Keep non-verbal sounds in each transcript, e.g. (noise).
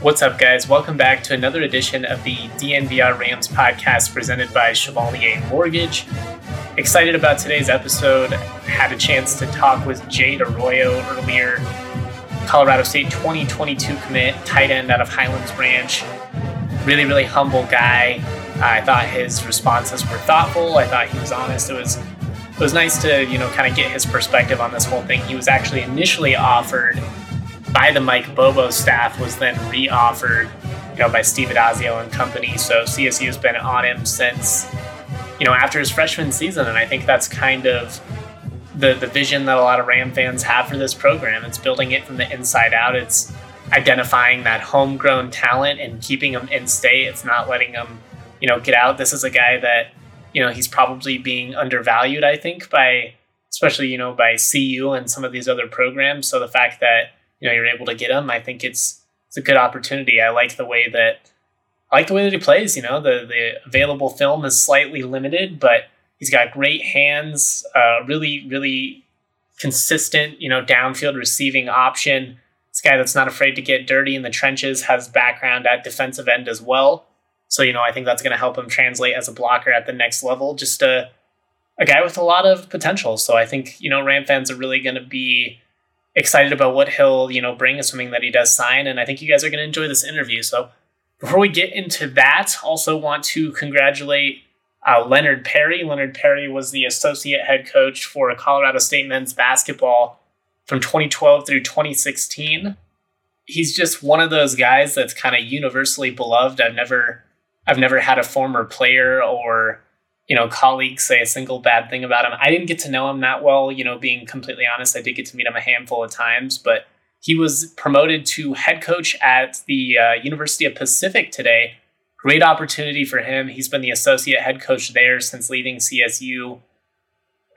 What's up, guys? Welcome back to another edition of the DNVR Rams podcast presented by Chevalier Mortgage. Excited about today's episode. Had a chance to talk with Jade Arroyo earlier, Colorado State 2022 commit, tight end out of Highlands Ranch. Really, really humble guy. I thought his responses were thoughtful. I thought he was honest. It was it was nice to you know kind of get his perspective on this whole thing. He was actually initially offered by the Mike Bobo staff was then re-offered, you know, by Steve Addazio and company. So CSU's been on him since, you know, after his freshman season, and I think that's kind of the the vision that a lot of Ram fans have for this program. It's building it from the inside out. It's identifying that homegrown talent and keeping them in state. It's not letting them, you know, get out. This is a guy that, you know, he's probably being undervalued. I think by especially you know by CU and some of these other programs. So the fact that you know you're able to get him. I think it's it's a good opportunity. I like the way that I like the way that he plays. You know, the the available film is slightly limited, but he's got great hands. Uh, really, really consistent. You know, downfield receiving option. This guy that's not afraid to get dirty in the trenches has background at defensive end as well. So you know, I think that's going to help him translate as a blocker at the next level. Just a a guy with a lot of potential. So I think you know Ram fans are really going to be excited about what he'll you know bring, assuming that he does sign. And I think you guys are going to enjoy this interview. So before we get into that, also want to congratulate uh, Leonard Perry. Leonard Perry was the associate head coach for Colorado State men's basketball from 2012 through 2016. He's just one of those guys that's kind of universally beloved. I've never I've never had a former player or you know, colleagues say a single bad thing about him. I didn't get to know him that well, you know, being completely honest. I did get to meet him a handful of times, but he was promoted to head coach at the uh, University of Pacific today. Great opportunity for him. He's been the associate head coach there since leaving CSU.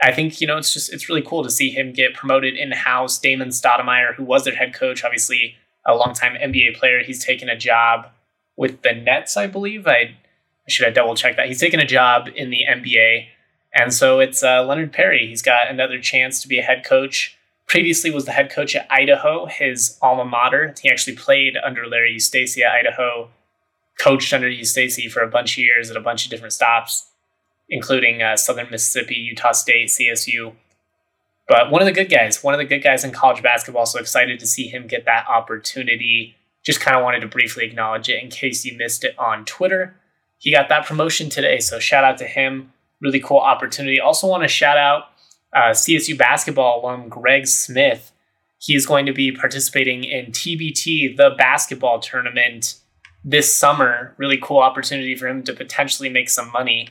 I think, you know, it's just, it's really cool to see him get promoted in house. Damon Stoudamire, who was their head coach, obviously a longtime NBA player, he's taken a job with the Nets, I believe. I should I double check that? He's taken a job in the NBA, and so it's uh, Leonard Perry. He's got another chance to be a head coach. Previously, was the head coach at Idaho, his alma mater. He actually played under Larry Eustachy at Idaho, coached under Eustachy for a bunch of years at a bunch of different stops, including uh, Southern Mississippi, Utah State, CSU. But one of the good guys, one of the good guys in college basketball. So excited to see him get that opportunity. Just kind of wanted to briefly acknowledge it in case you missed it on Twitter he got that promotion today. So shout out to him. Really cool opportunity. Also want to shout out uh, CSU basketball alum Greg Smith. He is going to be participating in TBT, the basketball tournament, this summer. Really cool opportunity for him to potentially make some money.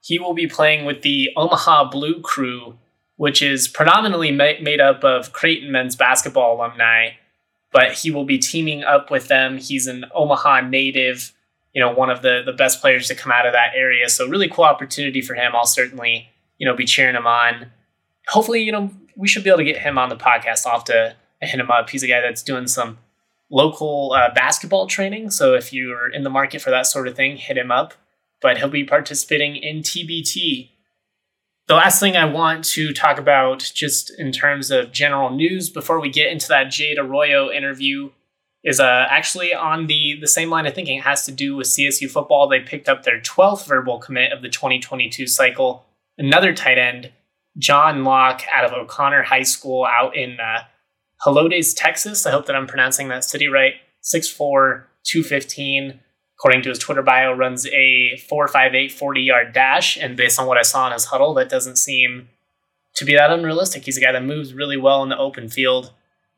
He will be playing with the Omaha Blue Crew, which is predominantly ma- made up of Creighton men's basketball alumni, but he will be teaming up with them. He's an Omaha native you know, one of the the best players to come out of that area. So really cool opportunity for him. I'll certainly, you know, be cheering him on. Hopefully, you know, we should be able to get him on the podcast. I'll have to hit him up. He's a guy that's doing some local uh, basketball training. So if you're in the market for that sort of thing, hit him up. But he'll be participating in TBT. The last thing I want to talk about, just in terms of general news, before we get into that Jade Arroyo interview, is uh, actually on the the same line of thinking. It has to do with CSU football. They picked up their 12th verbal commit of the 2022 cycle. Another tight end, John Locke, out of O'Connor High School out in uh, Helotes, Texas. I hope that I'm pronouncing that city right. 6'4", 215. According to his Twitter bio, runs a 4.58 40 yard dash. And based on what I saw in his Hudl, that doesn't seem to be that unrealistic. He's a guy that moves really well in the open field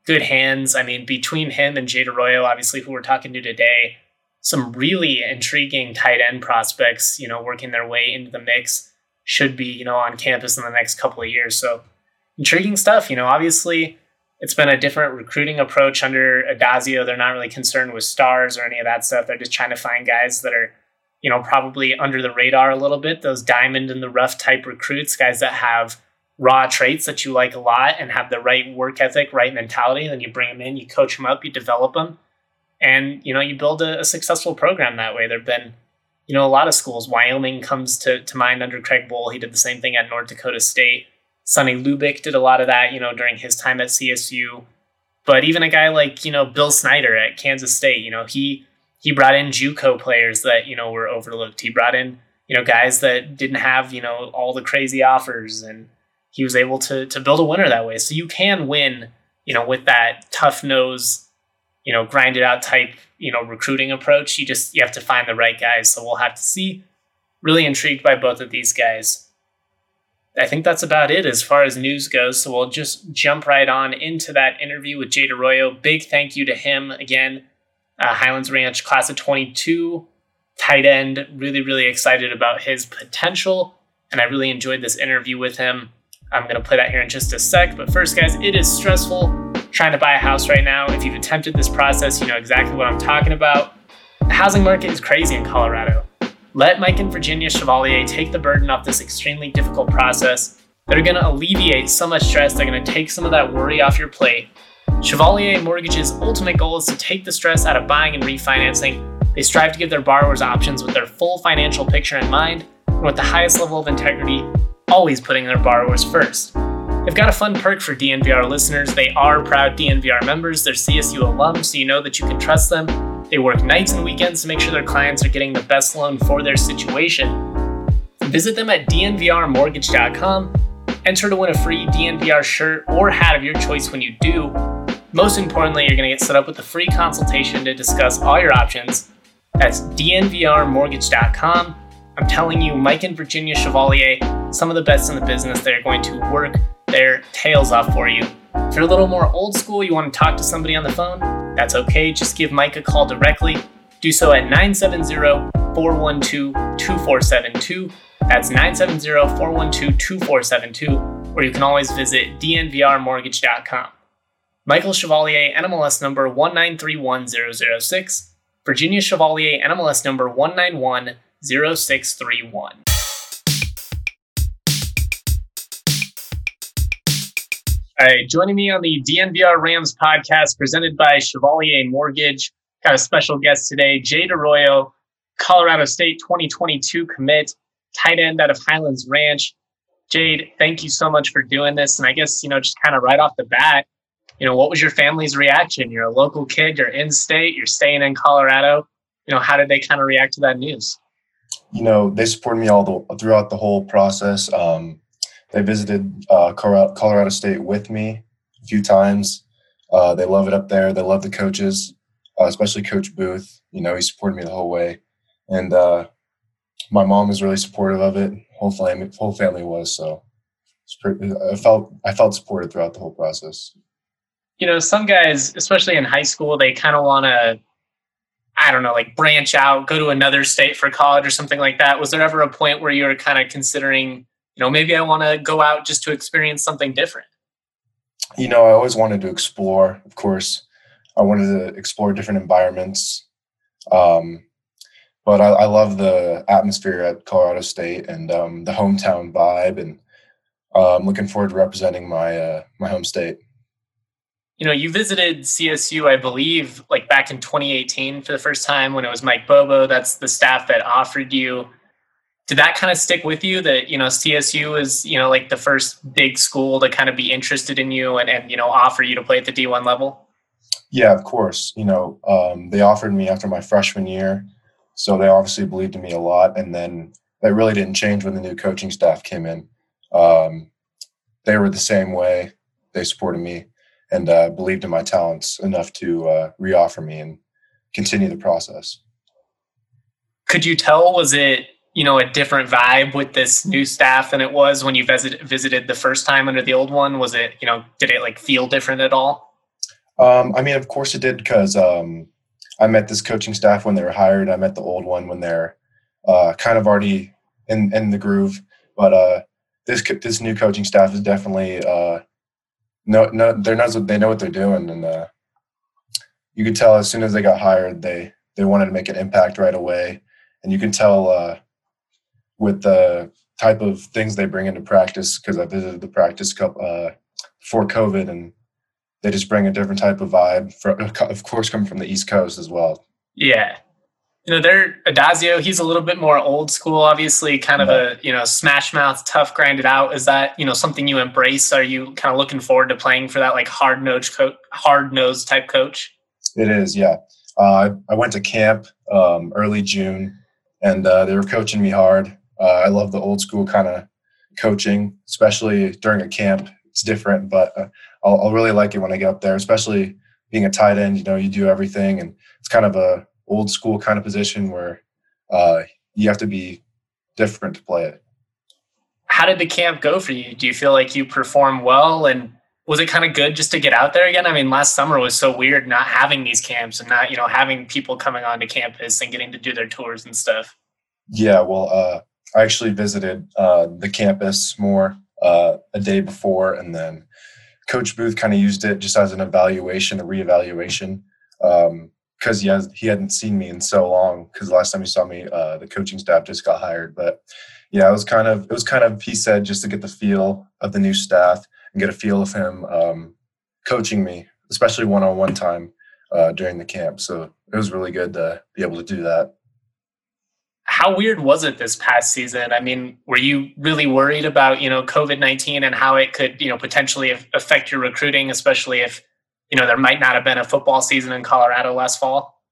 good hands. I mean, between him and Jade Arroyo, obviously, who we're talking to today, some really intriguing tight end prospects, you know, working their way into the mix should be, you know, on campus in the next couple of years. So intriguing stuff. You know, obviously, it's been a different recruiting approach under Addazio. They're not really concerned with stars or any of that stuff. They're just trying to find guys that are, you know, probably under the radar a little bit. Those diamond in the rough type recruits, guys that have raw traits that you like a lot and have the right work ethic, right mentality, then you bring them in, you coach them up, you develop them, and you know you build a, a successful program that way. There've been you know a lot of schools. Wyoming comes to to mind under Craig Bohl. He did the same thing at North Dakota State. Sonny Lubick did a lot of that, you know, during his time at CSU. But even a guy like you know Bill Snyder at Kansas State, you know he he brought in JUCO players that you know were overlooked. He brought in you know guys that didn't have you know all the crazy offers, and he was able to to build a winner that way. So you can win, you know, with that tough nose, you know, grinded out type you know recruiting approach. You just you have to find the right guys. So we'll have to see. Really intrigued by both of these guys. I think that's about it as far as news goes. So we'll just jump right on into that interview with Jade Arroyo. Big thank you to him again uh, Highlands Ranch, class of 22, tight end. Really, really excited about his potential. And I really enjoyed this interview with him. I'm going to play that here in just a sec. But first, guys, it is stressful trying to buy a house right now. If you've attempted this process, you know exactly what I'm talking about. The housing market is crazy in Colorado. Let Mike and Virginia Chevalier take the burden off this extremely difficult process. They're going to alleviate so much stress. They're going to take some of that worry off your plate Chevalier Mortgage's ultimate goal is to take the stress out of buying and refinancing. They strive to give their borrowers options with their full financial picture in mind and with the highest level of integrity, always putting their borrowers first. They've got a fun perk for DNVR listeners. They are proud DNVR members, they're CSU alums, so you know that you can trust them. They work nights and weekends to make sure their clients are getting the best loan for their situation. Visit them at dnvrmortgage.com. Enter to win a free DNVR shirt or hat of your choice when you do. Most importantly, you're going to get set up with a free consultation to discuss all your options. That's dnvrmortgage.com. I'm telling you, Mike and Virginia Chevalier, some of the best in the business, they're going to work their tails off for you. If you're a little more old school, you want to talk to somebody on the phone, that's okay. Just give Mike a call directly. Do so at 970 412 2472. That's 970 412 2472. Or you can always visit dnvrmortgage.com. Michael Chevalier, NMLS number 1931006. Virginia Chevalier, NMLS number 1910631. All right, joining me on the DNVR Rams podcast presented by Chevalier Mortgage. Got a special guest today, Jade Arroyo, Colorado State 2022 commit, tight end out of Highlands Ranch. Jade, thank you so much for doing this. And I guess, you know, just kind of right off the bat, you know, what was your family's reaction? You're a local kid, you're in state, you're staying in Colorado. You know, how did they kind of react to that news? You know, they supported me all the throughout the whole process. Um, they visited uh, Colorado State with me a few times. Uh, they love it up there. They love the coaches, uh, especially Coach Booth. You know, he supported me the whole way, and uh, my mom was really supportive of it. Whole family, whole family was so. Pretty, I felt I felt supported throughout the whole process you know, some guys, especially in high school, they kind of want to, I don't know, like branch out, go to another state for college or something like that. Was there ever a point where you were kind of considering, you know, maybe I want to go out just to experience something different? You know, I always wanted to explore, of course. I wanted to explore different environments. Um, but I, I love the atmosphere at Colorado State and um, the hometown vibe, and uh, I'm looking forward to representing my uh, my home state you know, you visited CSU, I believe, like back in 2018 for the first time when it was Mike Bobo. That's the staff that offered you. Did that kind of stick with you that, you know, CSU is, you know, like the first big school to kind of be interested in you and, and you know, offer you to play at the D1 level? Yeah, of course. You know, um, they offered me after my freshman year. So they obviously believed in me a lot. And then that really didn't change when the new coaching staff came in. Um, they were the same way. They supported me and uh, believed in my talents enough to uh, reoffer me and continue the process. Could you tell was it you know a different vibe with this new staff than it was when you visit, visited the first time under the old one? Was it you know did it like feel different at all? Um, I mean, of course it did because um, I met this coaching staff when they were hired. I met the old one when they're uh, kind of already in in the groove. But uh, this this new coaching staff is definitely uh, no, no, they're not. They know what they're doing, and uh, you could tell as soon as they got hired, they they wanted to make an impact right away, and you can tell uh, with the type of things they bring into practice. Because I visited the practice couple uh, before COVID, and they just bring a different type of vibe. For, of course, coming from the East Coast as well. Yeah, you know, they're Addazio. He's a little bit more old school, obviously, kind of a you know smash mouth, tough, grinded out. Is that you know something you embrace? Are you kind of looking forward to playing for that like hard nosed coach, hard nosed type coach? It is, yeah. Uh, I went to camp um, early June, and uh, they were coaching me hard. Uh, I love the old school kind of coaching, especially during a camp. It's different, but uh, I'll, I'll really like it when I get up there, especially being a tight end. You know, you do everything, and it's kind of a old school kind of position where uh, you have to be different to play it. How did the camp go for you? Do you feel like you performed well and was it kind of good just to get out there again? I mean, last summer was so weird not having these camps and not, you know, having people coming onto campus and getting to do their tours and stuff. Yeah, well, uh, I actually visited uh, the campus more uh, a day before, and then Coach Booth kind of used it just as an evaluation, a reevaluation. Um, because he has he hadn't seen me in so long because the last time he saw me uh, the coaching staff just got hired but yeah it was kind of it was kind of he said just to get the feel of the new staff and get a feel of him um, coaching me especially one-on-one time uh, during the camp so it was really good to be able to do that how weird was it this past season i mean were you really worried about you know covid-19 and how it could you know potentially affect your recruiting especially if you know there might not have been a football season in Colorado last fall.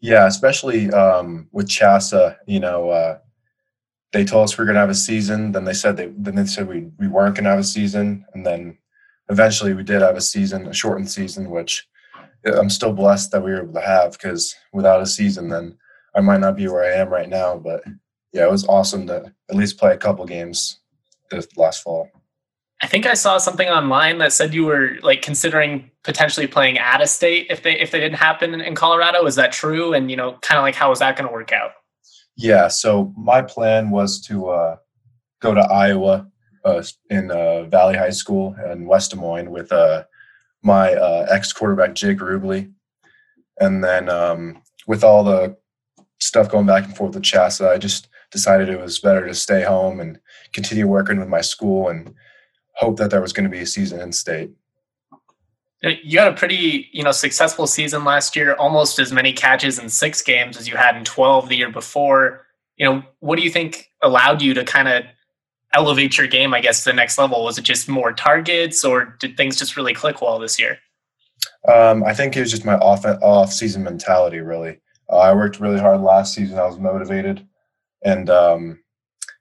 Yeah, especially um, with CHSAA, you know, uh, they told us we are going to have a season. Then they said they then they said we we weren't going to have a season, and then eventually we did have a season, a shortened season, which I'm still blessed that we were able to have because without a season, then I might not be where I am right now. But yeah, it was awesome to at least play a couple games this last fall. I think I saw something online that said you were like considering potentially playing at a state if they if they didn't happen in Colorado. Is that true? And you know, kind of like how is that going to work out? Yeah. So my plan was to uh, go to Iowa uh, in uh, Valley High School in West Des Moines with uh, my uh, ex quarterback Jake Rubley, and then um, with all the stuff going back and forth with CHSAA, I just decided it was better to stay home and continue working with my school and hope that there was going to be a season in state. You had a pretty, you know, successful season last year, almost as many catches in six games as you had in 12 the year before. You know, what do you think allowed you to kind of elevate your game, I guess, to the next level? Was it just more targets or did things just really click well this year? Um, I think it was just my off off season mentality. Really, uh, I worked really hard last season. I was motivated, and um,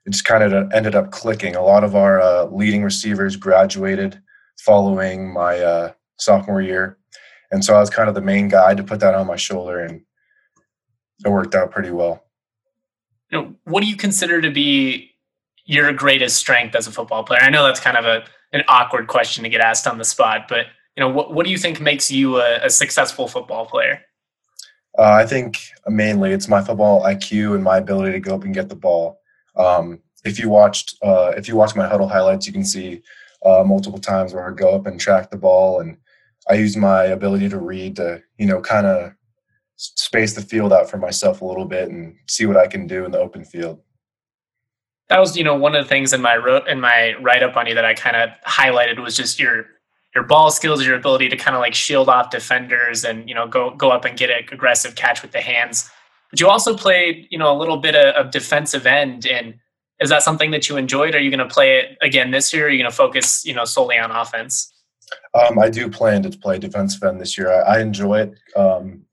it just kind of ended up clicking. A lot of our uh, leading receivers graduated following my uh, sophomore year, and so I was kind of the main guy to put that on my shoulder, and it worked out pretty well. What do you consider to be your greatest strength as a football player? I know that's kind of a an awkward question to get asked on the spot, but you know, what what do you think makes you a, a successful football player? Uh, I think mainly it's my football IQ and my ability to go up and get the ball. Um, if you watched uh, if you watch my Hudl highlights, you can see uh, multiple times where I go up and track the ball, and I use my ability to read to you know kind of space the field out for myself a little bit and see what I can do in the open field. That was you know one of the things in my wrote in my write up on you that I kind of highlighted was just your your ball skills, your ability to kind of like shield off defenders and you know go go up and get an aggressive catch with the hands. But you also played, you know, a little bit of, of defensive end. And is that something that you enjoyed? Are you going to play it again this year? Or are you going to focus, you know, solely on offense? Um, I do plan to play defensive end this year. I, I enjoy it. Um,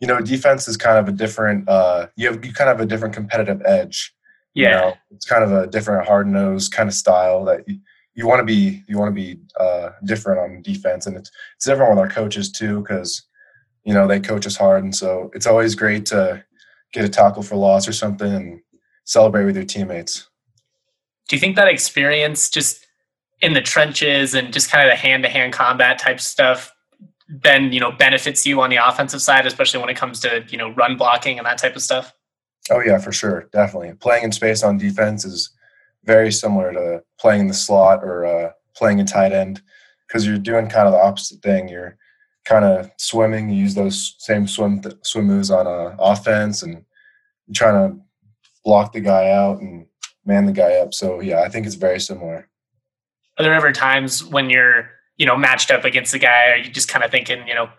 you know, defense is kind of a different. Uh, you have you kind of have a different competitive edge. Yeah, you know? it's kind of a different hard nosed kind of style that you, you want to be. You want to be uh, different on defense, and it's it's different with our coaches too because you know they coach us hard, and so it's always great to get a tackle for loss or something and celebrate with your teammates. Do you think that experience just in the trenches and just kind of the hand to hand combat type stuff then, you know, benefits you on the offensive side, especially when it comes to, you know, run blocking and that type of stuff? Oh yeah, for sure. Definitely. Playing in space on defense is very similar to playing in the slot or uh, playing a tight end because you're doing kind of the opposite thing. You're kind of swimming. You use those same swim th- swim moves on uh, offense, and trying to block the guy out and man the guy up. So yeah, I think it's very similar. Are there ever times when you're you know matched up against the guy? Are you just kind of thinking you know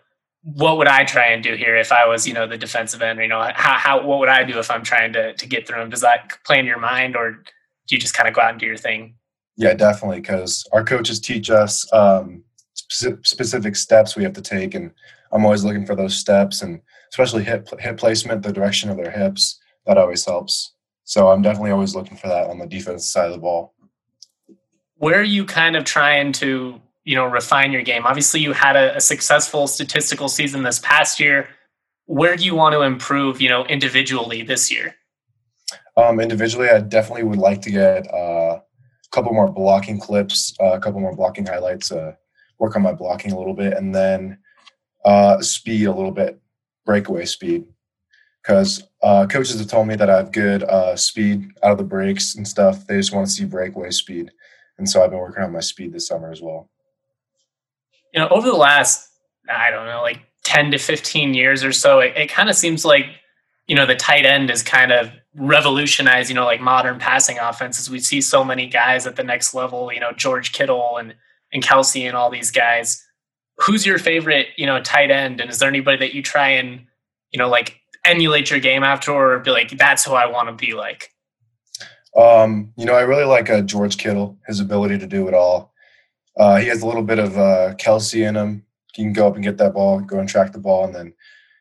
what would I try and do here if I was, you know, the defensive end? You know, how, how what would I do if I'm trying to to get through him? Does that play in your mind, or do you just kind of go out and do your thing? Yeah, definitely, because our coaches teach us um, spe- specific steps we have to take, and I'm always looking for those steps, and especially hip hip placement, the direction of their hips. That always helps. So I'm definitely always looking for that on the defense side of the ball. Where are you kind of trying to you know refine your game obviously you had a, a, successful statistical season this past year where do you want to improve you know individually this year um, individually i definitely would like to get uh, a couple more blocking clips uh, a couple more blocking highlights uh, work on my blocking a little bit and then uh, speed a little bit breakaway speed. Because uh, coaches have told me that i have good uh, speed out of the breaks and stuff. They just want to see breakaway speed and so i've been working on my speed this summer as well. You know, over the last, I don't know, like 10 to 15 years or so, it, it kind of seems like, you know, the tight end is kind of revolutionized, you know, like modern passing offenses. We see so many guys at the next level, you know, George Kittle and, and Kelce and all these guys. Who's your favorite, you know, tight end? And is there anybody that you try and, you know, like emulate your game after or be like, that's who I want to be like? Um, you know, I really like uh, George Kittle, his ability to do it all. Uh, he has a little bit of uh, Kelce in him. He can go up and get that ball, go and track the ball, and then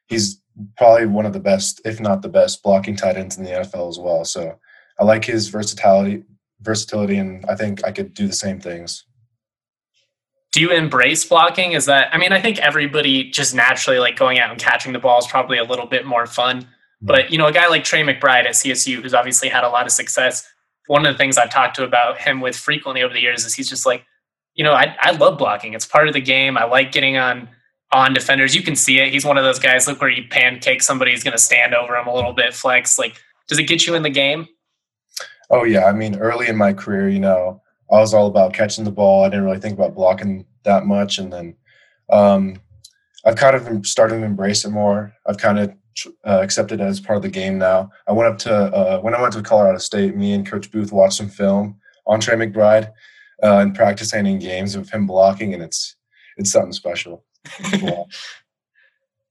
he's probably one of the best, if not the best, blocking tight ends in the NFL as well. So I like his versatility, versatility, and I think I could do the same things. Do you embrace blocking? Is that I mean, I think everybody just naturally like going out and catching the ball is probably a little bit more fun. Mm-hmm. But you know, a guy like Trey McBride at CSU, who's obviously had a lot of success, one of the things I've talked to about him with frequently over the years is he's just like, you know, I, I love blocking. It's part of the game. I like getting on on defenders. You can see it. He's one of those guys. Look where you pancake somebody. He's going to stand over him a little bit, flex. Like, does it get you in the game? Oh yeah. I mean, early in my career, you know, I was all about catching the ball. I didn't really think about blocking that much, and then um, I've kind of started to embrace it more. I've kind of uh, accepted it as part of the game now. I went up to uh, when I went to Colorado State. Me and Coach Booth watched some film on Trey McBride, uh, and practicing in games of him blocking, and it's it's something special.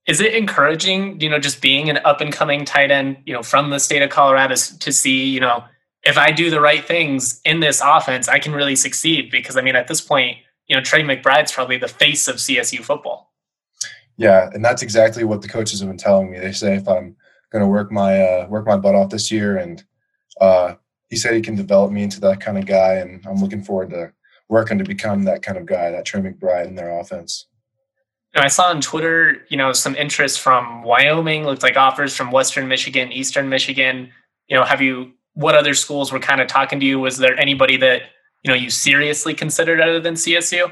Is it encouraging, you know, just being an up and coming tight end, you know, from the state of Colorado to see, you know, if I do the right things in this offense, I can really succeed? Because I mean, at this point, you know, Trey McBride's probably the face of CSU football. Yeah, and that's exactly what the coaches have been telling me. They say if I'm going to work my uh, work my butt off this year and uh, he said he can develop me into that kind of guy, and I'm looking forward to working to become that kind of guy, that Trey McBride in their offense. I saw on Twitter, you know, some interest from Wyoming, looked like offers from Western Michigan, Eastern Michigan. You know, have you? What other schools were kind of talking to you? Was there anybody that you know you seriously considered other than CSU?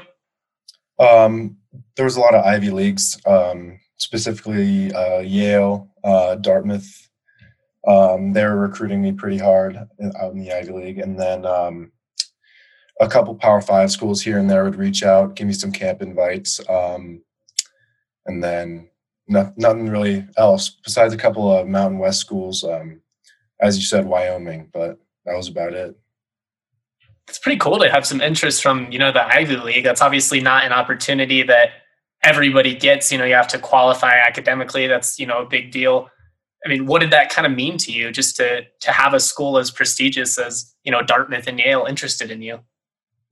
Um, there was a lot of Ivy leagues, um, specifically uh, Yale, uh, Dartmouth, um, they were recruiting me pretty hard out in the Ivy League, and then um, a couple Power Five schools here and there would reach out, give me some camp invites, um, and then no, nothing really else besides a couple of Mountain West schools. Um, as you said, Wyoming, but that was about it. It's pretty cool to have some interest from you know the Ivy League. That's obviously not an opportunity that everybody gets. You know, you have to qualify academically. That's you know a big deal I mean, what did that kind of mean to you just to to have a school as prestigious as, you know, Dartmouth and Yale interested in you?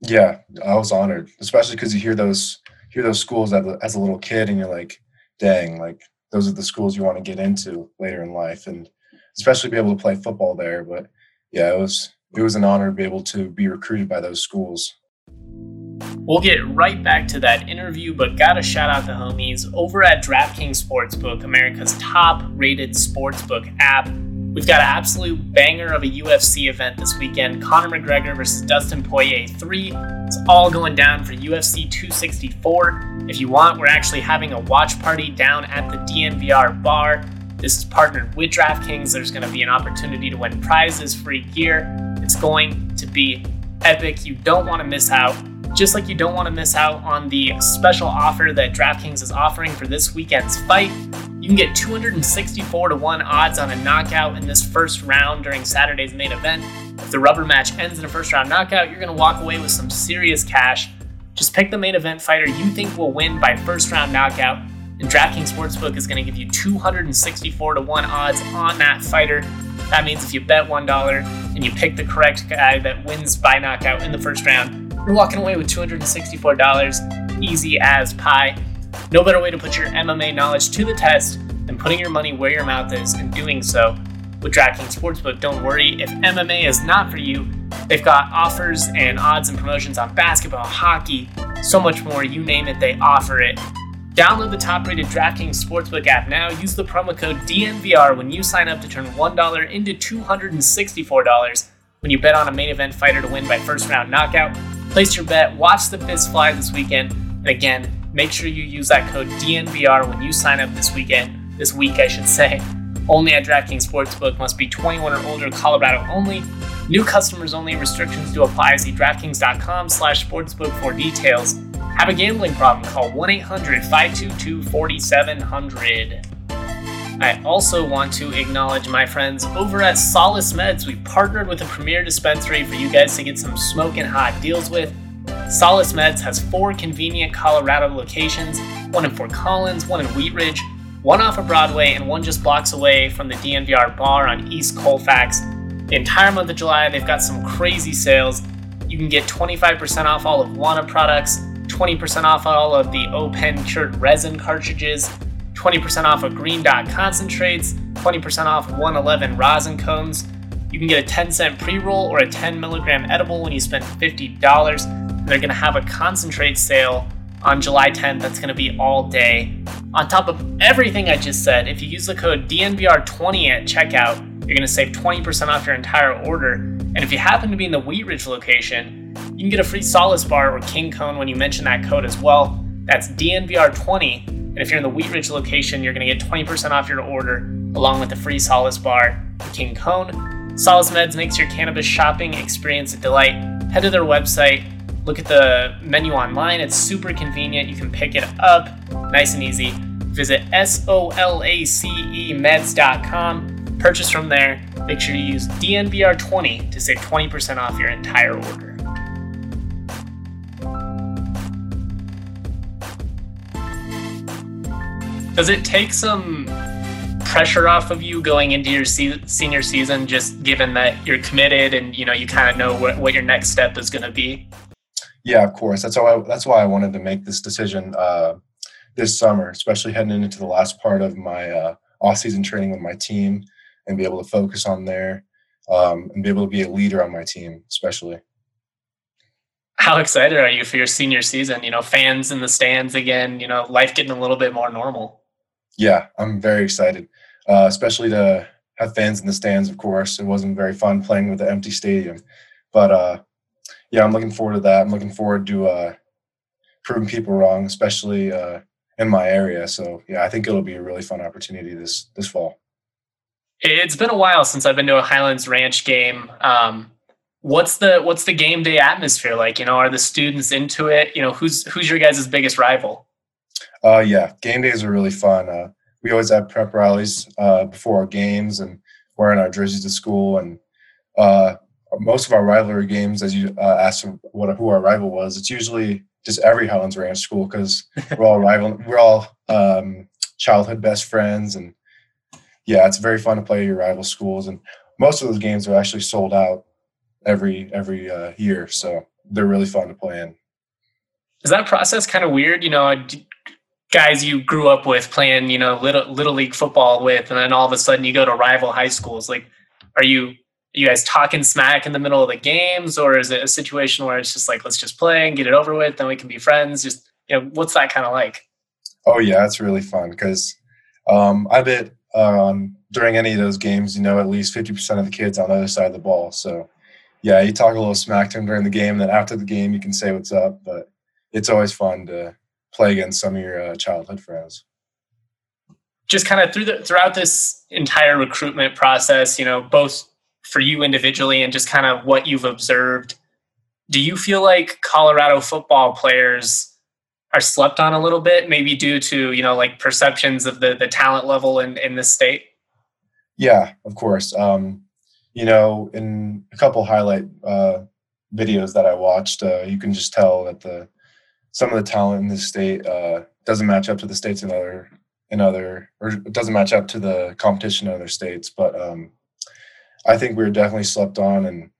Yeah, I was honored, especially because you hear those hear those schools as a little kid and you're like, dang, like those are the schools you want to get into later in life and especially be able to play football there. But yeah, it was it was an honor to be able to be recruited by those schools. We'll get right back to that interview, but gotta shout out the homies over at DraftKings Sportsbook, America's top rated sportsbook app. We've got an absolute banger of a UFC event this weekend Conor McGregor versus Dustin Poirier 3. It's all going down for UFC 264. If you want, we're actually having a watch party down at the DNVR bar. This is partnered with DraftKings. There's going to be an opportunity to win prizes, free gear. It's going to be epic. You don't want to miss out. Just like you don't want to miss out on the special offer that DraftKings is offering for this weekend's fight, you can get 264 to 1 odds on a knockout in this first round during Saturday's main event. If the rubber match ends in a first round knockout, you're going to walk away with some serious cash. Just pick the main event fighter you think will win by first round knockout. and DraftKings Sportsbook is going to give you 264 to 1 odds on that fighter. That means if you bet $1 and you pick the correct guy that wins by knockout in the first round, you're walking away with $264, easy as pie. No better way to put your MMA knowledge to the test than putting your money where your mouth is and doing so with DraftKings Sportsbook. Don't worry, if MMA is not for you, they've got offers and odds and promotions on basketball, hockey, so much more. You name it, they offer it. Download the top rated DraftKings Sportsbook app now. Use the promo code DNVR when you sign up to turn $1 into $264 when you bet on a main event fighter to win by first round knockout. Place your bet, watch the fists fly this weekend, and again, make sure you use that code DNVR when you sign up this weekend, this week, I should say. Only at DraftKings Sportsbook must be 21 or older, Colorado only. New customers only. Restrictions do apply. See DraftKings.com slash sportsbook for details. Have a gambling problem? Call 1-800-522-4700. I also want to acknowledge my friends over at Solace Meds. We partnered with a premier dispensary for you guys to get some smoking hot deals with. Solace Meds has four convenient Colorado locations one in Fort Collins, one in Wheat Ridge, one off of Broadway, and one just blocks away from the DNVR bar on East Colfax. The entire month of July, they've got some crazy sales. You can get 25% off all of Wana products, 20% off all of the O-Pen cured resin cartridges, 20% off of Green Dot concentrates, 20% off 111 rosin cones. You can get a 10 cent pre roll or a 10 milligram edible when you spend $50. And they're going to have a concentrate sale on July 10th that's going to be all day. On top of everything I just said, if you use the code DNVR20 at checkout, you're going to save 20% off your entire order. And if you happen to be in the Wheat Ridge location, you can get a free Solace bar or King Cone when you mention that code as well. That's DNVR20 and if you're in the Wheat Ridge location, you're going to get 20% off your order along with the free Solace Bar, King Cone. Solace Meds makes your cannabis shopping experience a delight. Head to their website, look at the menu online. It's super convenient. You can pick it up nice and easy. Visit solacemeds.com. Purchase from there. Make sure you use DNVR20 to save 20% off your entire order. Does it take some pressure off of you going into your se- senior season, just given that you're committed and you know you kind of know what, what your next step is going to be? Yeah, of course. That's why. I, that's why I wanted to make this decision uh, this summer, especially heading into the last part of my uh, off-season training with my team, and be able to focus on there um, and be able to be a leader on my team, especially. How excited are you for your senior season? You know, fans in the stands again. You know, life getting a little bit more normal yeah, I'm very excited, uh, especially to have fans in the stands. Of course, it wasn't very fun playing with the empty stadium, but uh, yeah, I'm looking forward to that. I'm looking forward to uh, proving people wrong, especially uh, in my area. So yeah, I think it'll be a really fun opportunity this this fall. It's been a while since I've been to a Highlands Ranch game. Um, what's the what's the game day atmosphere like? You know, are the students into it? You know, who's who's your guys' biggest rival? Uh, yeah, game days are really fun. Uh, we always have prep rallies uh, before our games and wearing our jerseys to school. And uh, most of our rivalry games, as you uh, asked what who our rival was, it's usually just every Highlands Ranch school because we're all (laughs) rival. We're all um, childhood best friends, and yeah, it's very fun to play your rival schools. And most of those games are actually sold out every every uh, year, so they're really fun to play in. Is that process kind of weird? You know, guys you grew up with playing, you know, little little league football with, and then all of a sudden you go to rival high schools. Like, are you are you guys talking smack in the middle of the games, or is it a situation where it's just like let's just play and get it over with, then we can be friends? Just you know, what's that kind of like? Oh yeah, it's really fun because um, I bet um, during any of those games, you know, at least fifty percent of the kids on the other side of the ball. So yeah, you talk a little smack to them during the game, then after the game, you can say what's up. But it's always fun to play against some of your uh, childhood friends. Just kind of through the throughout this entire recruitment process, you know, both for you individually and just kind of what you've observed, do you feel like Colorado football players are slept on a little bit, maybe due to you know like perceptions of the the talent level in in this state? Yeah, of course. Um, you know, in a couple highlight uh, videos that I watched, uh, you can just tell that the some of the talent in this state uh, doesn't match up to the states in other in other or doesn't match up to the competition in other states. But um, I think we are definitely slept on, and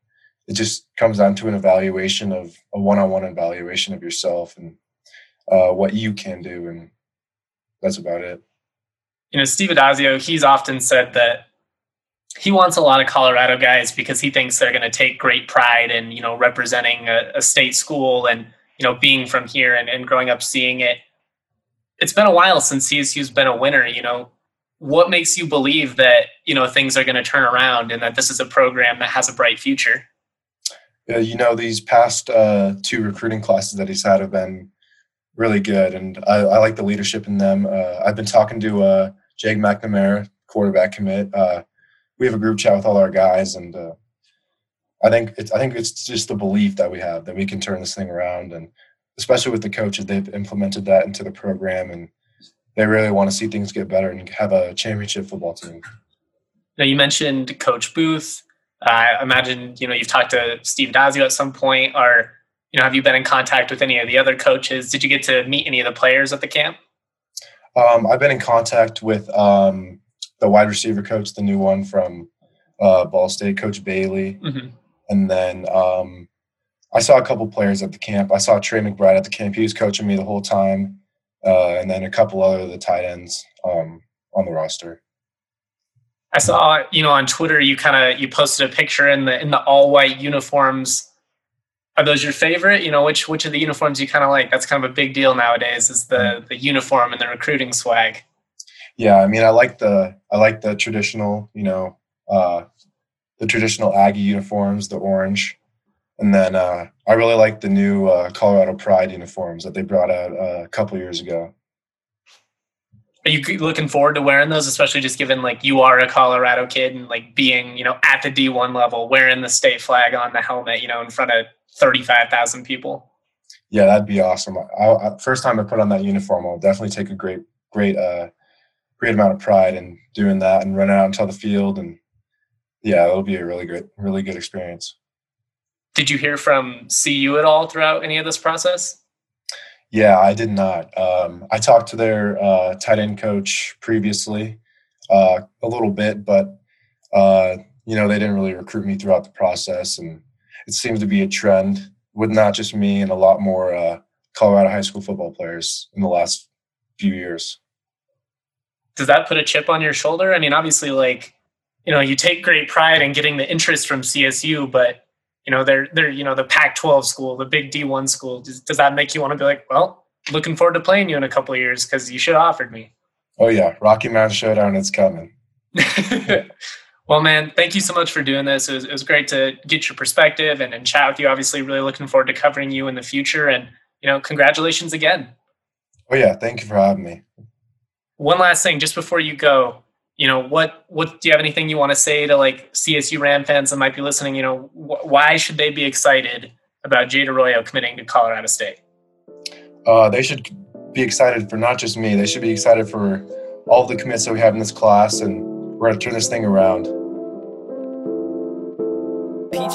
it just comes down to an evaluation of a one-on-one evaluation of yourself and uh, what you can do, and that's about it. You know, Steve Addazio, he's often said that he wants a lot of Colorado guys because he thinks they're going to take great pride in you know representing a, a, state school and you know being from here and, and growing up seeing it. It's been a while since CSU's been a winner. You know, what makes you believe that you know things are going to turn around and that this is a program that has a bright future? Yeah, you know, these past uh, two recruiting classes that he's had have been really good, and I, I like the leadership in them. Uh, I've been talking to uh, Jake McNamara, quarterback commit. Uh, we have a group chat with all our guys, and uh, I think it's I think it's just the belief that we have that we can turn this thing around, and especially with the coaches, they've implemented that into the program, and they really want to see things get better and have a championship football team. Now you mentioned Coach Booth. I imagine you know you've talked to Steve Dazio at some point, or you know have you been in contact with any of the other coaches? Did you get to meet any of the players at the camp? Um, I've been in contact with um, the wide receiver coach, the new one from uh, Ball State, Coach Bailey, mm-hmm. And then um, I saw a couple players at the camp. I saw Trey McBride at the camp. He was coaching me the whole time, uh, and then a couple other of the tight ends um, on the roster. I saw, you know, on Twitter you kind of you posted a picture in the in the all white uniforms. Are those your favorite? You know, which which of the uniforms you kind of like? That's kind of a big deal nowadays. Is the mm. the uniform and the recruiting swag? Yeah, I mean, I like the I like the traditional, you know, uh, the traditional Aggie uniforms, the orange, and then uh, I really like the new uh, Colorado Pride uniforms that they brought out uh, a couple years ago. Are you looking forward to wearing those, especially just given like you are a Colorado kid and like being, you know, at the D1 level, wearing the state flag on the helmet, you know, in front of 35,000 people? Yeah, that'd be awesome. I, I, first time I put on that uniform, I'll definitely take a great, great uh, great amount of pride in doing that and running out into the field and yeah it'll be a really great really good experience. Did you hear from cu at all throughout any of this process? Yeah i did not. Um, i talked to their uh, tight end coach previously uh, a little bit but uh, you know they didn't really recruit me throughout the process and it seems to be a trend with not just me and a lot more uh, colorado high school football players in the last few years. Does that put a chip on your shoulder? I mean, obviously, like you know, you take great pride in getting the interest from CSU, but you know, they're they're you know the Pac-12 school, the big D1 school. Does, does that make you want to be like, well, looking forward to playing you in a couple of years because you should have offered me? Oh yeah, Rocky Mountain Showdown is coming. (laughs) well, man, thank you so much for doing this. It was, it was great to get your perspective and, and chat with you. Obviously, really looking forward to covering you in the future. And you know, congratulations again. Oh yeah, thank you for having me one last thing just before you go you know what what do you have anything you want to say to like csu ram fans that might be listening? You know wh- why should they be excited about jade arroyo committing to colorado state? Uh, they should be excited for not just me they should be excited for all the commits that we have in this class and we're going to turn this thing around